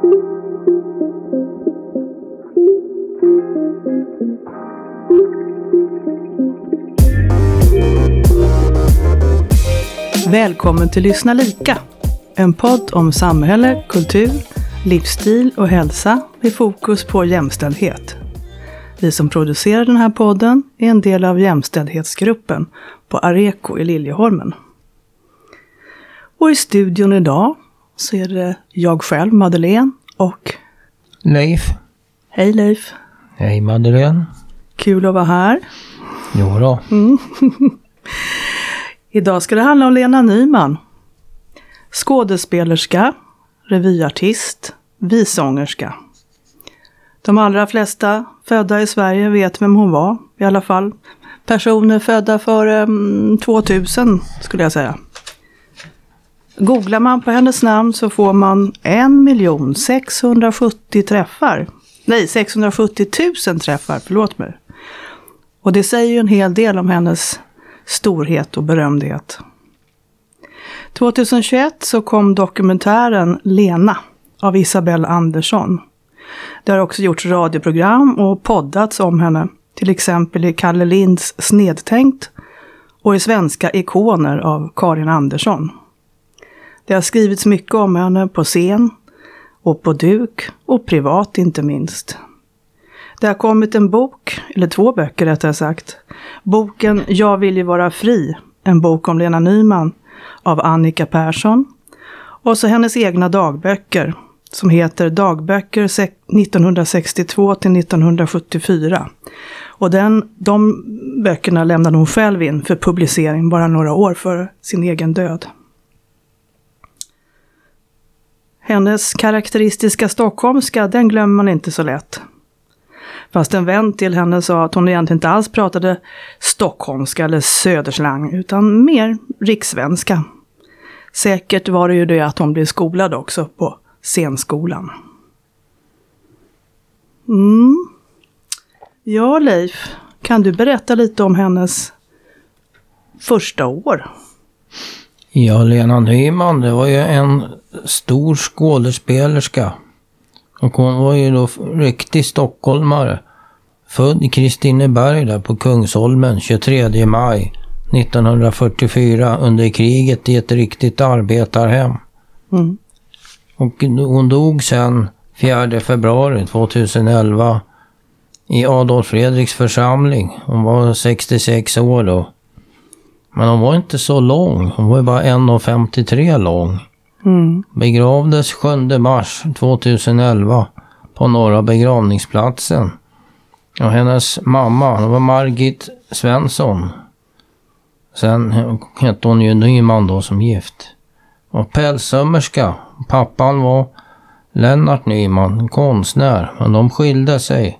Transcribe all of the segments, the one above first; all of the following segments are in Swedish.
Välkommen till Lyssna lika. En podd om samhälle, kultur, livsstil och hälsa med fokus på jämställdhet. Vi som producerar den här podden är en del av jämställdhetsgruppen på Areko i Liljeholmen. Och i studion idag så är det jag själv, Madeleine, och Leif. Hej Leif! Hej Madeleine. Kul att vara här. Jo då. Idag ska det handla om Lena Nyman. Skådespelerska, revyartist, visångerska. De allra flesta födda i Sverige vet vem hon var. I alla fall personer födda före mm, 2000 skulle jag säga. Googlar man på hennes namn så får man 1 670 träffar. Nej, 670 000 träffar, förlåt mig. Och det säger ju en hel del om hennes storhet och berömdhet. 2021 så kom dokumentären Lena av Isabelle Andersson. Det har också gjorts radioprogram och poddats om henne, till exempel i Kalle Linds Snedtänkt och i Svenska ikoner av Karin Andersson. Det har skrivits mycket om henne på scen och på duk och privat inte minst. Det har kommit en bok, eller två böcker rättare sagt. Boken Jag vill ju vara fri, en bok om Lena Nyman av Annika Persson. Och så hennes egna dagböcker som heter Dagböcker 1962 till 1974. Och den, de böckerna lämnade hon själv in för publicering bara några år före sin egen död. Hennes karaktäristiska stockholmska, den glömmer man inte så lätt. Fast en vän till henne sa att hon egentligen inte alls pratade stockholmska eller söderslang, utan mer rikssvenska. Säkert var det ju det att hon blev skolad också på scenskolan. Mm. Ja, Leif, kan du berätta lite om hennes första år? Ja, Lena Nyman, det var ju en stor skådespelerska. Och hon var ju då riktig stockholmare. Född i Kristineberg där på Kungsholmen 23 maj 1944 under kriget i ett riktigt arbetarhem. Mm. Och hon dog sen 4 februari 2011 i Adolf Fredriks församling. Hon var 66 år då. Men hon var inte så lång. Hon var ju bara 1,53 lång. Mm. Begravdes 7 mars 2011 på Norra begravningsplatsen. Och hennes mamma, det var Margit Svensson. Sen hette hon ju Nyman då som gift. Och pälssömmerska. Pappan var Lennart Nyman, konstnär. Men de skilde sig.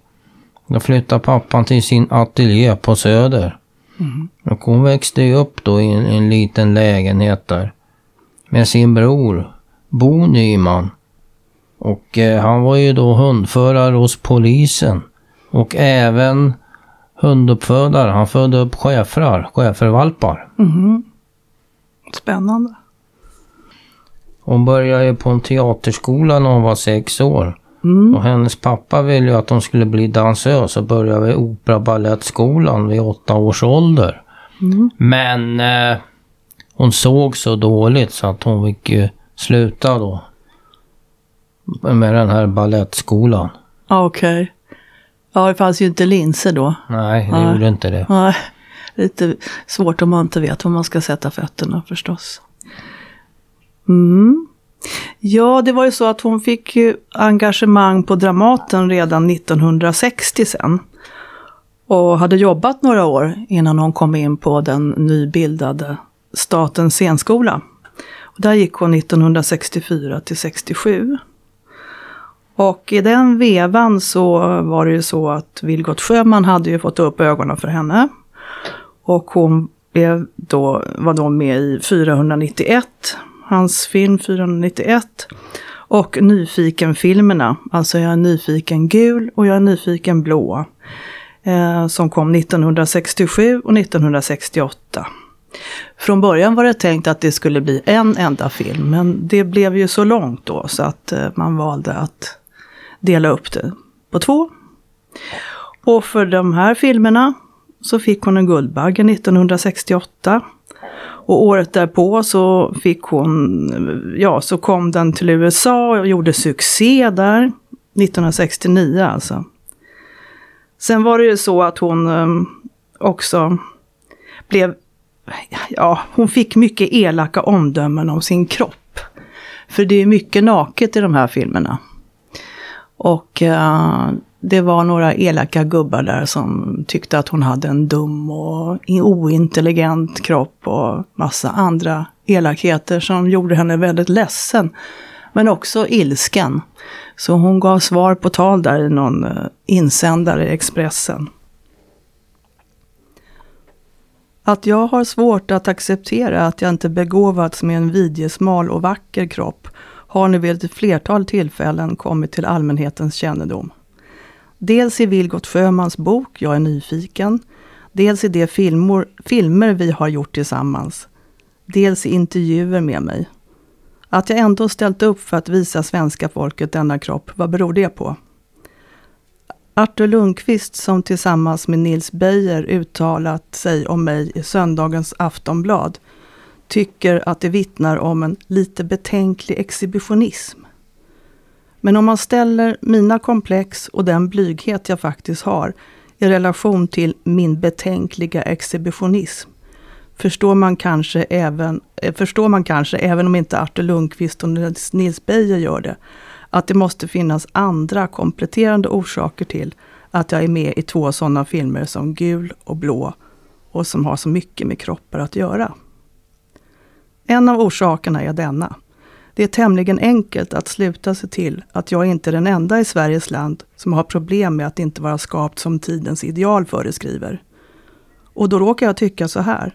Då flyttade pappan till sin ateljé på Söder. Och hon växte ju upp då i en, en liten lägenhet där. Med sin bror, Bo Nyman. Och eh, han var ju då hundförare hos polisen. Och även hunduppfödare. Han födde upp schäfrar, schäfervalpar. Mhm. Spännande. Hon började ju på en teaterskola när hon var sex år. Mm. Och hennes pappa ville ju att hon skulle bli dansös och började vid opera balettskolan vid åtta års ålder. Mm. Men eh, hon såg så dåligt så att hon fick ju sluta då. Med den här balettskolan. Okej. Ja, det fanns ju inte linser då. Nej, det Nej. gjorde inte det. Nej, lite svårt om man inte vet var man ska sätta fötterna förstås. Mm. Ja, det var ju så att hon fick ju engagemang på Dramaten redan 1960 sen. Och hade jobbat några år innan hon kom in på den nybildade Statens scenskola. Och där gick hon 1964 till 67. Och i den vevan så var det ju så att Vilgot Sjöman hade ju fått upp ögonen för henne. Och hon blev då, var då med i 491, hans film 491. Och Nyfiken-filmerna, alltså Jag är nyfiken gul och Jag är nyfiken blå. Eh, som kom 1967 och 1968. Från början var det tänkt att det skulle bli en enda film, men det blev ju så långt då så att eh, man valde att dela upp det på två. Och för de här filmerna så fick hon en Guldbagge 1968. Och året därpå så fick hon, ja så kom den till USA och gjorde succé där. 1969 alltså. Sen var det ju så att hon ehm, också blev, ja hon fick mycket elaka omdömen om sin kropp. För det är mycket naket i de här filmerna. Och uh, det var några elaka gubbar där som tyckte att hon hade en dum och ointelligent kropp och massa andra elakheter som gjorde henne väldigt ledsen. Men också ilsken. Så hon gav svar på tal där i någon eh, insändare i Expressen. Att jag har svårt att acceptera att jag inte begåvats med en vidjesmal och vacker kropp har nu vid ett flertal tillfällen kommit till allmänhetens kännedom. Dels i Vilgot Sjömans bok Jag är nyfiken, dels i de filmor, filmer vi har gjort tillsammans, dels i intervjuer med mig. Att jag ändå ställt upp för att visa svenska folket denna kropp, vad beror det på? Artur Lundqvist som tillsammans med Nils Beijer uttalat sig om mig i söndagens Aftonblad tycker att det vittnar om en lite betänklig exhibitionism. Men om man ställer mina komplex och den blyghet jag faktiskt har i relation till min betänkliga exhibitionism förstår man kanske även, eh, förstår man kanske, även om inte Artur Lundqvist och Nils Beijer gör det, att det måste finnas andra kompletterande orsaker till att jag är med i två sådana filmer som Gul och Blå och som har så mycket med kroppar att göra. En av orsakerna är denna. Det är tämligen enkelt att sluta sig till att jag inte är den enda i Sveriges land som har problem med att inte vara skapt som tidens ideal föreskriver. Och då råkar jag tycka så här.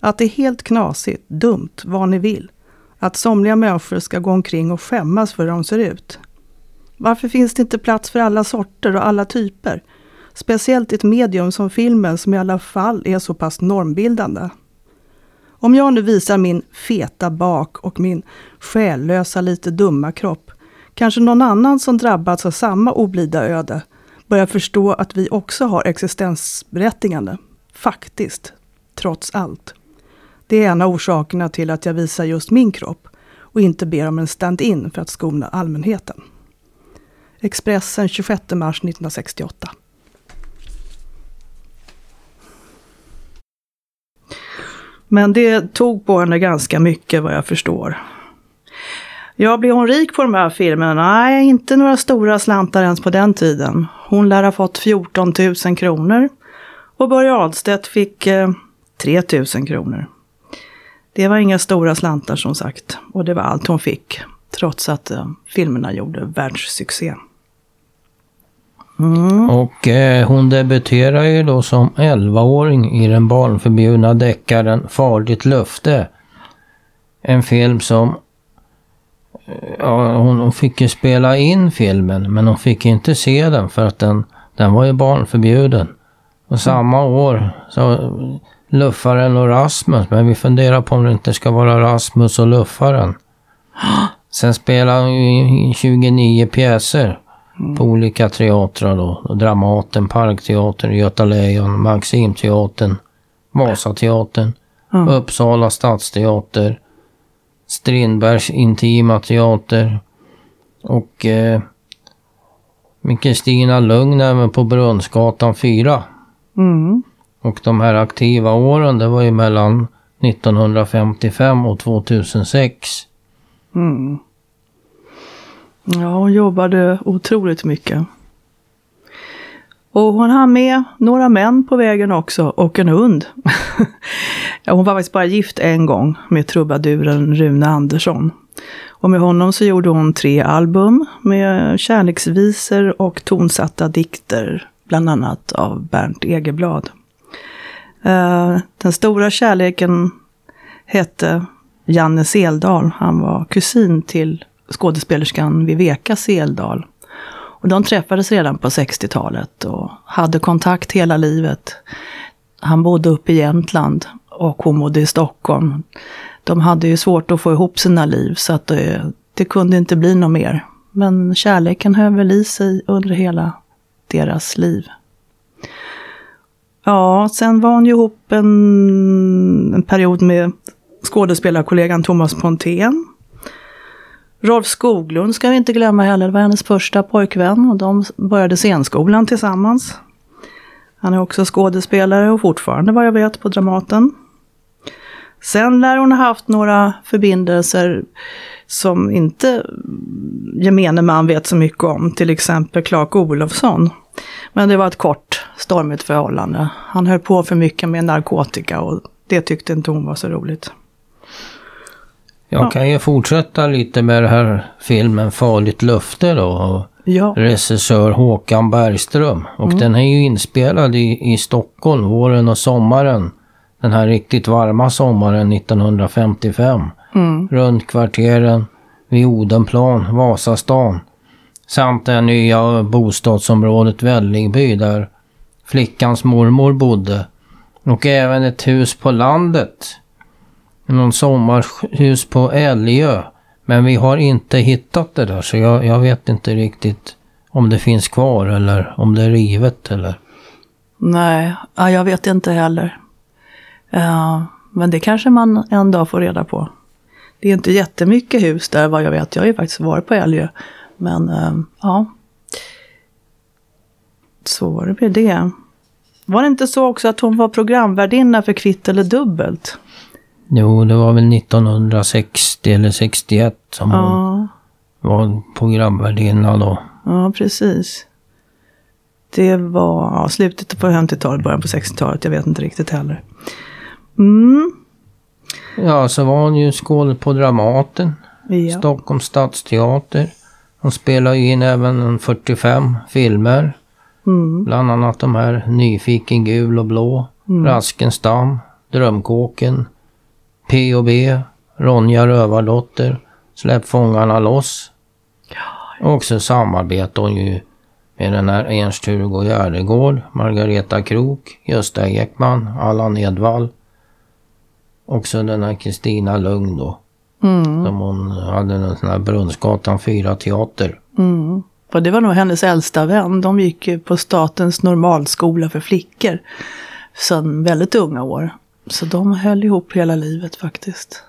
Att det är helt knasigt, dumt, vad ni vill. Att somliga människor ska gå omkring och skämmas för hur de ser ut. Varför finns det inte plats för alla sorter och alla typer? Speciellt i ett medium som filmen som i alla fall är så pass normbildande. Om jag nu visar min feta bak och min själlösa, lite dumma kropp, kanske någon annan som drabbats av samma oblida öde börjar förstå att vi också har existensberättigande. Faktiskt. Trots allt. Det är en av orsakerna till att jag visar just min kropp och inte ber om en stand-in för att skona allmänheten. Expressen 26 mars 1968. Men det tog på henne ganska mycket vad jag förstår. Ja, blev hon rik på de här filmerna? Nej, inte några stora slantar ens på den tiden. Hon lär ha fått 14 000 kronor. Och Börje Ahlstedt fick eh, 3 000 kronor. Det var inga stora slantar som sagt. Och det var allt hon fick. Trots att eh, filmerna gjorde världssuccé. Mm. Och eh, hon debuterar ju då som 11-åring i den barnförbjudna deckaren Farligt löfte. En film som eh, Ja, hon, hon, fick ju spela in filmen men hon fick inte se den för att den, den var ju barnförbjuden. Och samma år så Luffaren och Rasmus, men vi funderar på om det inte ska vara Rasmus och Luffaren. Sen spelade hon ju 29 pjäser mm. på olika teatrar då. Dramaten, Parkteatern, Göta Lejon, Maximteatern, Vasateatern, mm. Uppsala stadsteater, Strindbergs intima teater och eh, med Kristina Lugn även på Brunnsgatan 4. Mm. Och de här aktiva åren, det var ju mellan 1955 och 2006. Mm. Ja, hon jobbade otroligt mycket. Och hon hann med några män på vägen också och en hund. hon var faktiskt bara gift en gång med trubaduren Rune Andersson. Och med honom så gjorde hon tre album med kärleksvisor och tonsatta dikter, bland annat av Bernt Egerblad. Eh, den stora kärleken hette Janne Seldal. Han var kusin till skådespelerskan Viveka Seldal. Och de träffades redan på 60-talet och hade kontakt hela livet. Han bodde uppe i Jämtland och hon bodde i Stockholm. De hade ju svårt att få ihop sina liv så att det, det kunde inte bli något mer. Men kärleken höll väl i sig under hela deras liv. Ja, sen var hon ju ihop en, en period med skådespelarkollegan Thomas Pontén. Rolf Skoglund ska vi inte glömma heller, det var hennes första pojkvän och de började scenskolan tillsammans. Han är också skådespelare och fortfarande vad jag vet på Dramaten. Sen lär hon ha haft några förbindelser som inte gemene man vet så mycket om, till exempel Clark Olofsson. Men det var ett kort, stormigt förhållande. Han höll på för mycket med narkotika och det tyckte inte hon var så roligt. Jag ja. kan ju fortsätta lite med den här filmen Farligt löfte då. Ja. Regissör Håkan Bergström. Och mm. den är ju inspelad i, i Stockholm våren och sommaren. Den här riktigt varma sommaren 1955. Mm. Runt kvarteren vid Odenplan, Vasastan. Samt det nya bostadsområdet Vällingby där flickans mormor bodde. Och även ett hus på landet. Någon sommarhus på Älgö. Men vi har inte hittat det där så jag, jag vet inte riktigt om det finns kvar eller om det är rivet eller. Nej, ja, jag vet inte heller. Uh, men det kanske man en dag får reda på. Det är inte jättemycket hus där vad jag vet. Jag har ju faktiskt varit på Älgö. Men uh, ja. Så var det med det. Var det inte så också att hon var programvärdinna för Kvitt eller Dubbelt? Jo, det var väl 1960 eller 61 som ja. hon var programvärdinna då. Ja, precis. Det var ja, slutet på 50-talet, början på 60-talet. Jag vet inte riktigt heller. Mm. Ja, så var hon ju skådespelare på Dramaten. Ja. Stockholms stadsteater. Hon spelar ju in även 45 filmer. Mm. Bland annat de här Nyfiken gul och blå, mm. Raskens damm, Drömkåken, P&B, Ronja Rövardotter, Släpp fångarna loss. Och också samarbetar hon ju med den här Ernst-Hugo Gärdegård, Margareta Krok, Gösta Ekman, Allan Edwall. Också den här Kristina Lugn då. Mm. Som hon hade en sån här Brunnsgatan 4 teater. Mm. Och det var nog hennes äldsta vän. De gick på Statens normalskola för flickor. Sedan väldigt unga år. Så de höll ihop hela livet faktiskt.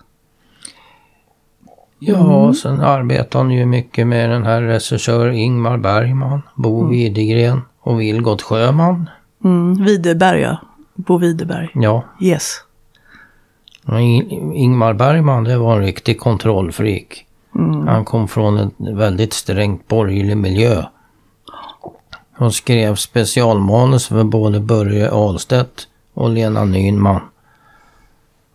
Ja, mm. sen arbetar hon ju mycket med den här regissör Ingmar Bergman, Bo mm. Widegren och Vilgot Sjöman. Mm, Widerberg ja. Bo Widerberg. Ja. Yes. Ingmar Bergman, det var en riktig kontrollfreak. Mm. Han kom från en väldigt strängt borgerlig miljö. Han skrev specialmanus för både Börje Ahlstedt och Lena Nyman.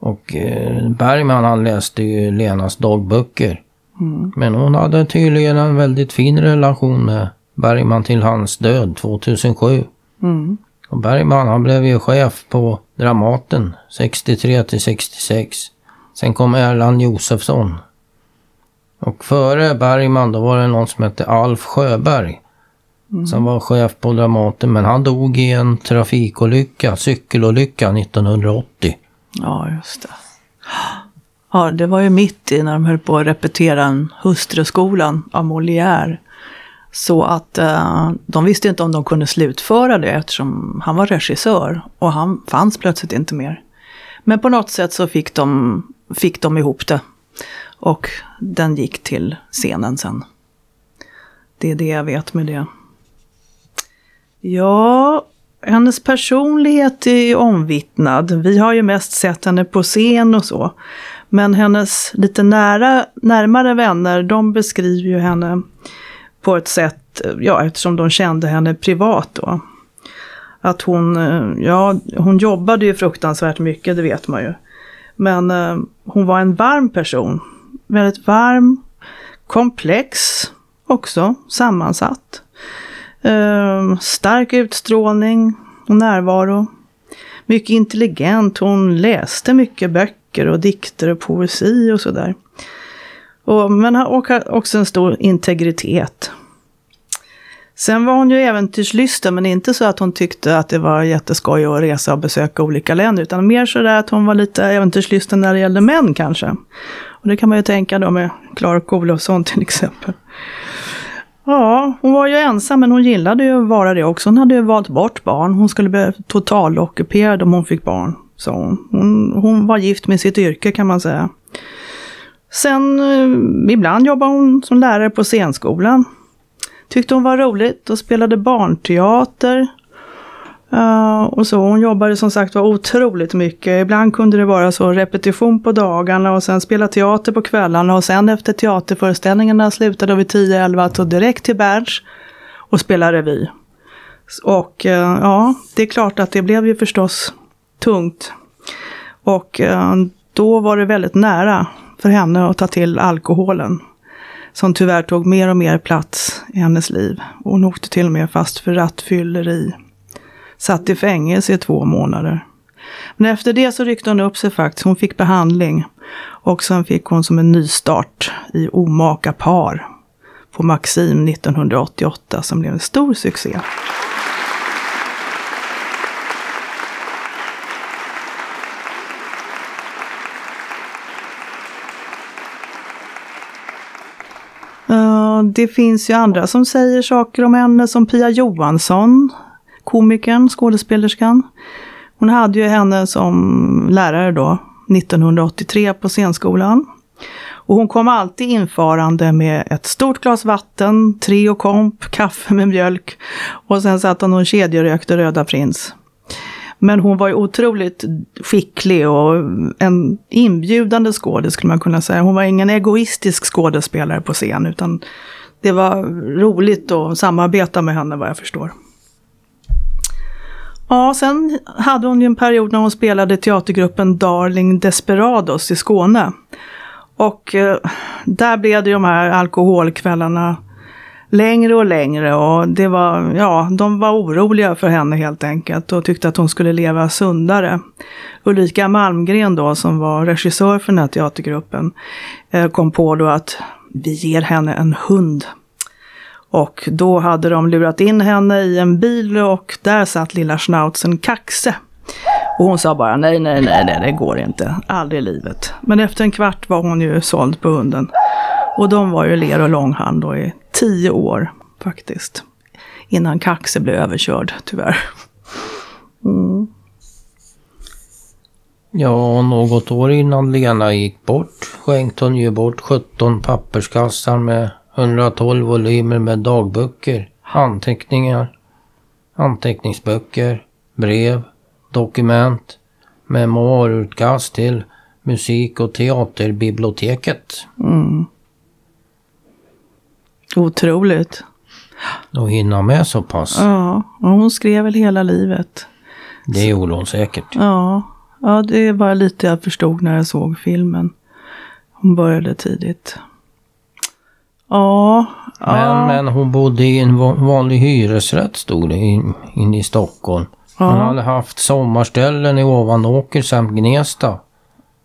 Och eh, Bergman han läste ju Lenas dagböcker. Mm. Men hon hade tydligen en väldigt fin relation med Bergman till hans död 2007. Mm. Och Bergman han blev ju chef på Dramaten 63 till 66. Sen kom Erland Josefsson. Och före Bergman då var det någon som hette Alf Sjöberg. Mm. Som var chef på Dramaten men han dog i en trafikolycka, cykelolycka 1980. Ja, just det. Ja, det var ju mitt i när de höll på att repetera en Hustruskolan av Molière. Så att eh, de visste inte om de kunde slutföra det eftersom han var regissör och han fanns plötsligt inte mer. Men på något sätt så fick de, fick de ihop det. Och den gick till scenen sen. Det är det jag vet med det. Ja, hennes personlighet är omvittnad. Vi har ju mest sett henne på scen och så. Men hennes lite nära, närmare vänner, de beskriver ju henne på ett sätt, ja eftersom de kände henne privat då. Att hon, eh, ja hon jobbade ju fruktansvärt mycket, det vet man ju. Men eh, hon var en varm person. Väldigt varm, komplex också, sammansatt. Eh, stark utstrålning och närvaro. Mycket intelligent. Hon läste mycket böcker och dikter och poesi och sådär. Och, men har också en stor integritet. Sen var hon ju äventyrslysten, men inte så att hon tyckte att det var jätteskoj att resa och besöka olika länder, utan mer så där att hon var lite äventyrslysten när det gällde män kanske. Och det kan man ju tänka då med Clark Olofsson till exempel. Ja, hon var ju ensam, men hon gillade ju att vara det också. Hon hade ju valt bort barn. Hon skulle bli totalockuperad om hon fick barn, sa hon. hon. Hon var gift med sitt yrke kan man säga. Sen, eh, ibland jobbade hon som lärare på scenskolan. Tyckte hon var roligt och spelade barnteater. Uh, och så, hon jobbade som sagt var otroligt mycket. Ibland kunde det vara så repetition på dagarna och sen spela teater på kvällarna och sen efter teaterföreställningarna slutade vid 10-11 tog direkt till Berns och spela revy. Och uh, ja, det är klart att det blev ju förstås tungt. Och uh, då var det väldigt nära för henne att ta till alkoholen. Som tyvärr tog mer och mer plats i hennes liv. hon åkte till och med fast för rattfylleri. Satt i fängelse i två månader. Men efter det så ryckte hon upp sig faktiskt. Hon fick behandling. Och sen fick hon som en nystart i Omaka par på Maxim 1988 som blev en stor succé. det finns ju andra som säger saker om henne som Pia Johansson, komikern, skådespelerskan. Hon hade ju henne som lärare då, 1983 på scenskolan. Och hon kom alltid infarande med ett stort glas vatten, tre och komp, kaffe med mjölk och sen satt hon och kedjerökte Röda Prins. Men hon var ju otroligt skicklig och en inbjudande skådis skulle man kunna säga. Hon var ingen egoistisk skådespelare på scen utan det var roligt att samarbeta med henne vad jag förstår. Ja, sen hade hon ju en period när hon spelade teatergruppen Darling Desperados i Skåne. Och eh, där blev det de här alkoholkvällarna längre och längre och det var, ja, de var oroliga för henne helt enkelt och tyckte att hon skulle leva sundare. Ulrika Malmgren då, som var regissör för den här teatergruppen, eh, kom på då att vi ger henne en hund. Och då hade de lurat in henne i en bil och där satt lilla schnauzen Kaxe. Och hon sa bara nej, nej, nej, nej, det går inte. Aldrig i livet. Men efter en kvart var hon ju såld på hunden. Och de var ju ler och långhand då i tio år faktiskt. Innan Kaxe blev överkörd, tyvärr. Mm. Ja, något år innan Lena gick bort skänkte hon ju bort 17 papperskassar med 112 volymer med dagböcker, anteckningar, anteckningsböcker, brev, dokument, memoarutkast till musik och teaterbiblioteket. Mm. Otroligt. Och hinna med så pass. Ja, och hon skrev väl hela livet. Det gjorde hon säkert. Ja, ja, det var lite jag förstod när jag såg filmen. Hon började tidigt. Ja. Men, ja. men hon bodde i en vanlig hyresrätt stod det inne in i Stockholm. Ja. Hon hade haft sommarställen i Ovanåker samt Gnesta.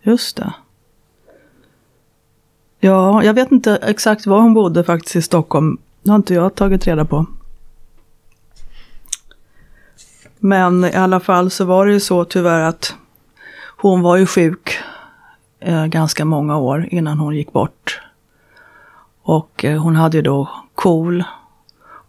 Just det. Ja, jag vet inte exakt var hon bodde faktiskt i Stockholm. Det har inte jag tagit reda på. Men i alla fall så var det ju så tyvärr att hon var ju sjuk eh, ganska många år innan hon gick bort. Och eh, hon hade ju då KOL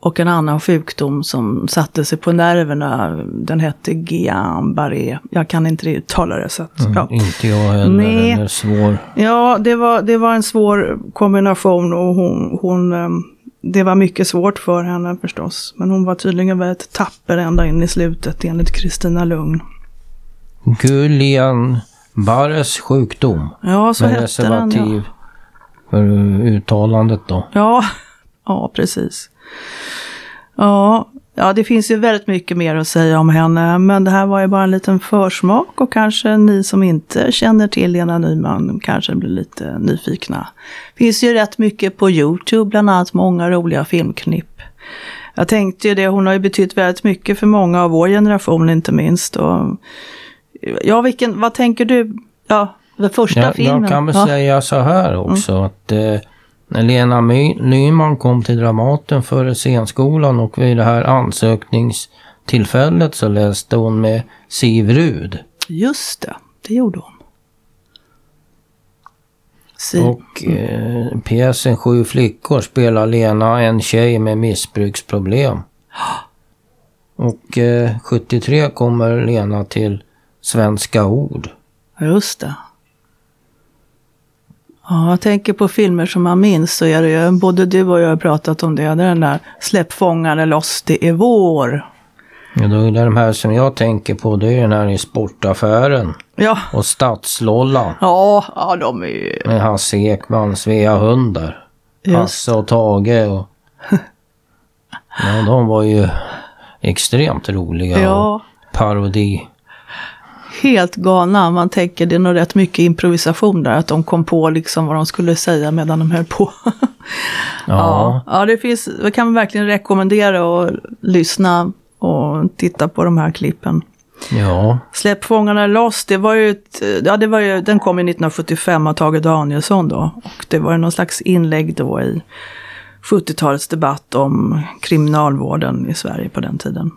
och en annan sjukdom som satte sig på nerverna. Den hette Guillain-Barré. Jag kan inte uttala det. Så att, Mm, ja. Inte jag heller. Nej. Den är svår. Ja, det var, det var en svår kombination och hon, hon, ehm, det var mycket svårt för henne förstås. Men hon var tydligen väldigt tapper ända in i slutet enligt Kristina Lugn. Guillain Barres sjukdom. Ja, så hette den ja för eh, uttalandet då. Ja, ja precis. Ja, ja, det finns ju väldigt mycket mer att säga om henne, men det här var ju bara en liten försmak och kanske ni som inte känner till Lena Nyman kanske blir lite nyfikna. Det finns ju rätt mycket på Youtube, bland annat många roliga filmknipp. Jag tänkte ju det, hon har ju betytt väldigt mycket för många av vår generation inte minst. Och, ja, vilken, vad tänker du? Ja, den första Jag, filmen. jag kan väl ja. säga så här också att eh, När Lena My Nyman kom till Dramaten före scenskolan och vid det här ansökningstillfället så läste hon med Siv Rud. Just det, det gjorde hon. Si- Och eh, pjäsen Sju flickor spelar Lena en tjej med missbruksproblem. Och eh, 73 kommer Lena till Svenska Ord. Just det. Ja, jag tänker på filmer som man minns så är det ju, både du och jag har pratat om det, det är den där Släpp fångarna loss, det är vår. Ja, då är det de här som jag tänker på, det är den här i sportaffären. Ja, Och Stadslollan. ja, ja de är ju... Med Hasse Ekman, Svea Hundar. Just. Hasse och Tage och... Ja, de var ju extremt roliga. och Ja, Parodi. Helt galna. Man tänker det är nog rätt mycket improvisation där, att de kom på liksom vad de skulle säga medan de höll på. Ja. ja, det finns, det kan verkligen rekommendera att lyssna och titta på de här klippen. Ja. Släpp fångarna loss, det var ju, ett, ja, det var ju, den kom ju 1975 av Tage Danielsson då. Och det var ju någon slags inlägg då i 70-talets debatt om kriminalvården i Sverige på den tiden.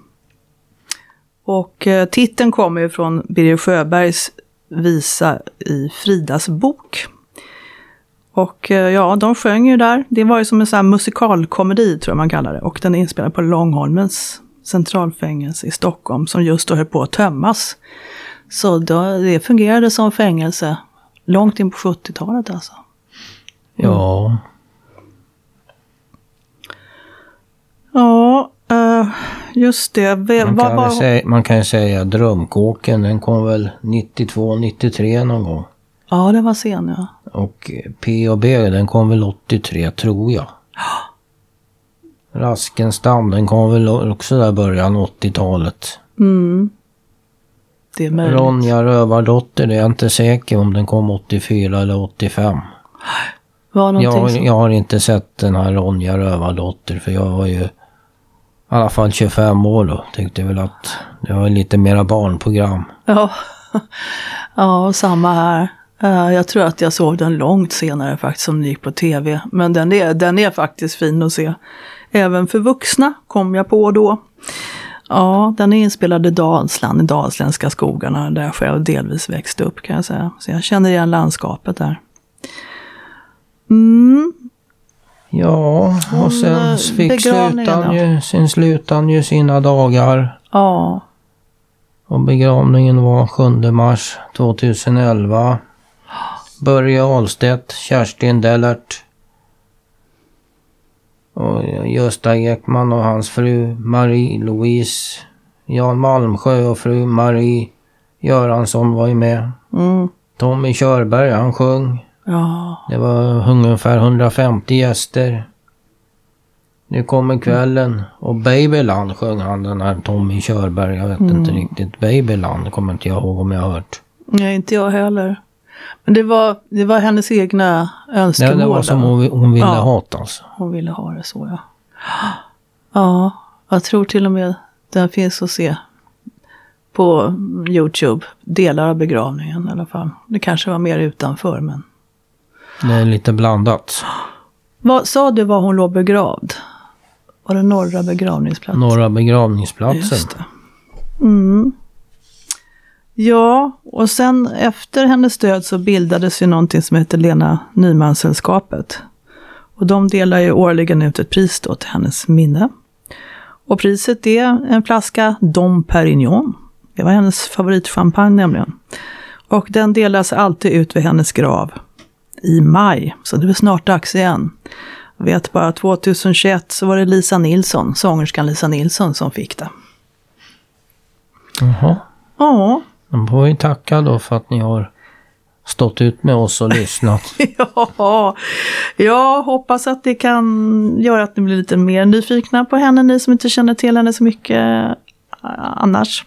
Och eh, titeln kommer ju från Birger Sjöbergs visa i Fridas bok. Och eh, ja, de sjöng ju där. Det var ju som en sån här musikalkomedi tror jag man kallar det. Och den är inspelad på Långholmens centralfängelse i Stockholm som just då höll på att tömmas. Så då, det fungerade som fängelse långt in på 70-talet alltså. Ja. Ja, eh, just det. Ve- Man kan, var- säga, man kan ju säga Drömkåken, den kom väl 92, 93 någon gång. Ja, det var sen ja. Och eh, P&B den kom väl 83 tror jag. Raskenstam den kom väl också där början 80-talet. Mm. Det är möjligt. Ronja Rövardotter, det är jag inte säker om den kom 84 eller 85. var Jag, jag har inte sett den här Ronja Rövardotter för jag var ju i alla fall 25 år då. Tyckte väl att det var lite mera barnprogram. Ja. ja, samma här. Eh, jag tror att jag såg den långt senare faktiskt som den gick på tv. Men den är, den är faktiskt fin att se. Även för vuxna kom jag på då. Ja, den är inspelad i Dalsland, i dalsländska skogarna, där jag själv delvis växte upp kan jag säga. Så jag känner igen landskapet där. Mm, Ja, Hon, och sen eh, fick slutan ju, sen slutan ju sina dagar. ja, Och begravningen var 7 mars 2011. Börje Ahlstedt, Kerstin Dellert. Och Gösta Ekman och hans fru Marie-Louise. Jan Malmsjö och fru Marie Göransson var ju med. mm, Tommy Körberg, han sjöng. Ja, Det var ungefär 150 gäster. Nu kommer kvällen och Babyland sjöng han den här Tommy Körberg. Jag vet inte riktigt. Babyland kommer inte jag ihåg om jag har hört. nej inte jag heller. Men det var, det var hennes egna Ja, önskemål. det var som hon, hon ville Ja. ha det alltså. Hon ville ha det så ja. Ja, jag tror till och med den finns att se på Youtube. Delar av begravningen i alla fall. Det kanske var mer utanför men. Det är lite blandat. Vad sa du var hon låg begravd? Var det norra begravningsplatsen? Norra begravningsplatsen. Just. Mm. Ja, och sen efter hennes död så bildades ju någonting som heter Lena Nyman-sällskapet. Och de delar ju årligen ut ett pris då till hennes minne. Och priset är en flaska Dom Perignon. Det var hennes favoritchampagne nämligen. Och den delas alltid ut vid hennes grav i maj, så det är snart dags igen. Jag vet bara 2021 så var det Lisa Nilsson, sångerskan Lisa Nilsson som fick det. Jaha. Ja, Då får vi tacka då för att ni har stått ut med oss och lyssnat. ja, jag hoppas att det kan göra att ni blir lite mer nyfikna på henne, ni som inte känner till henne så mycket eh, annars.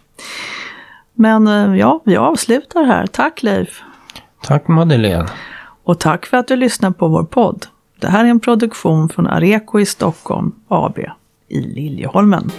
Men eh, ja, vi avslutar här. Tack Leif! Tack Madeleine. Och tack för att du lyssnar på vår podd. Det här är en produktion från Areko i Stockholm AB i Liljeholmen.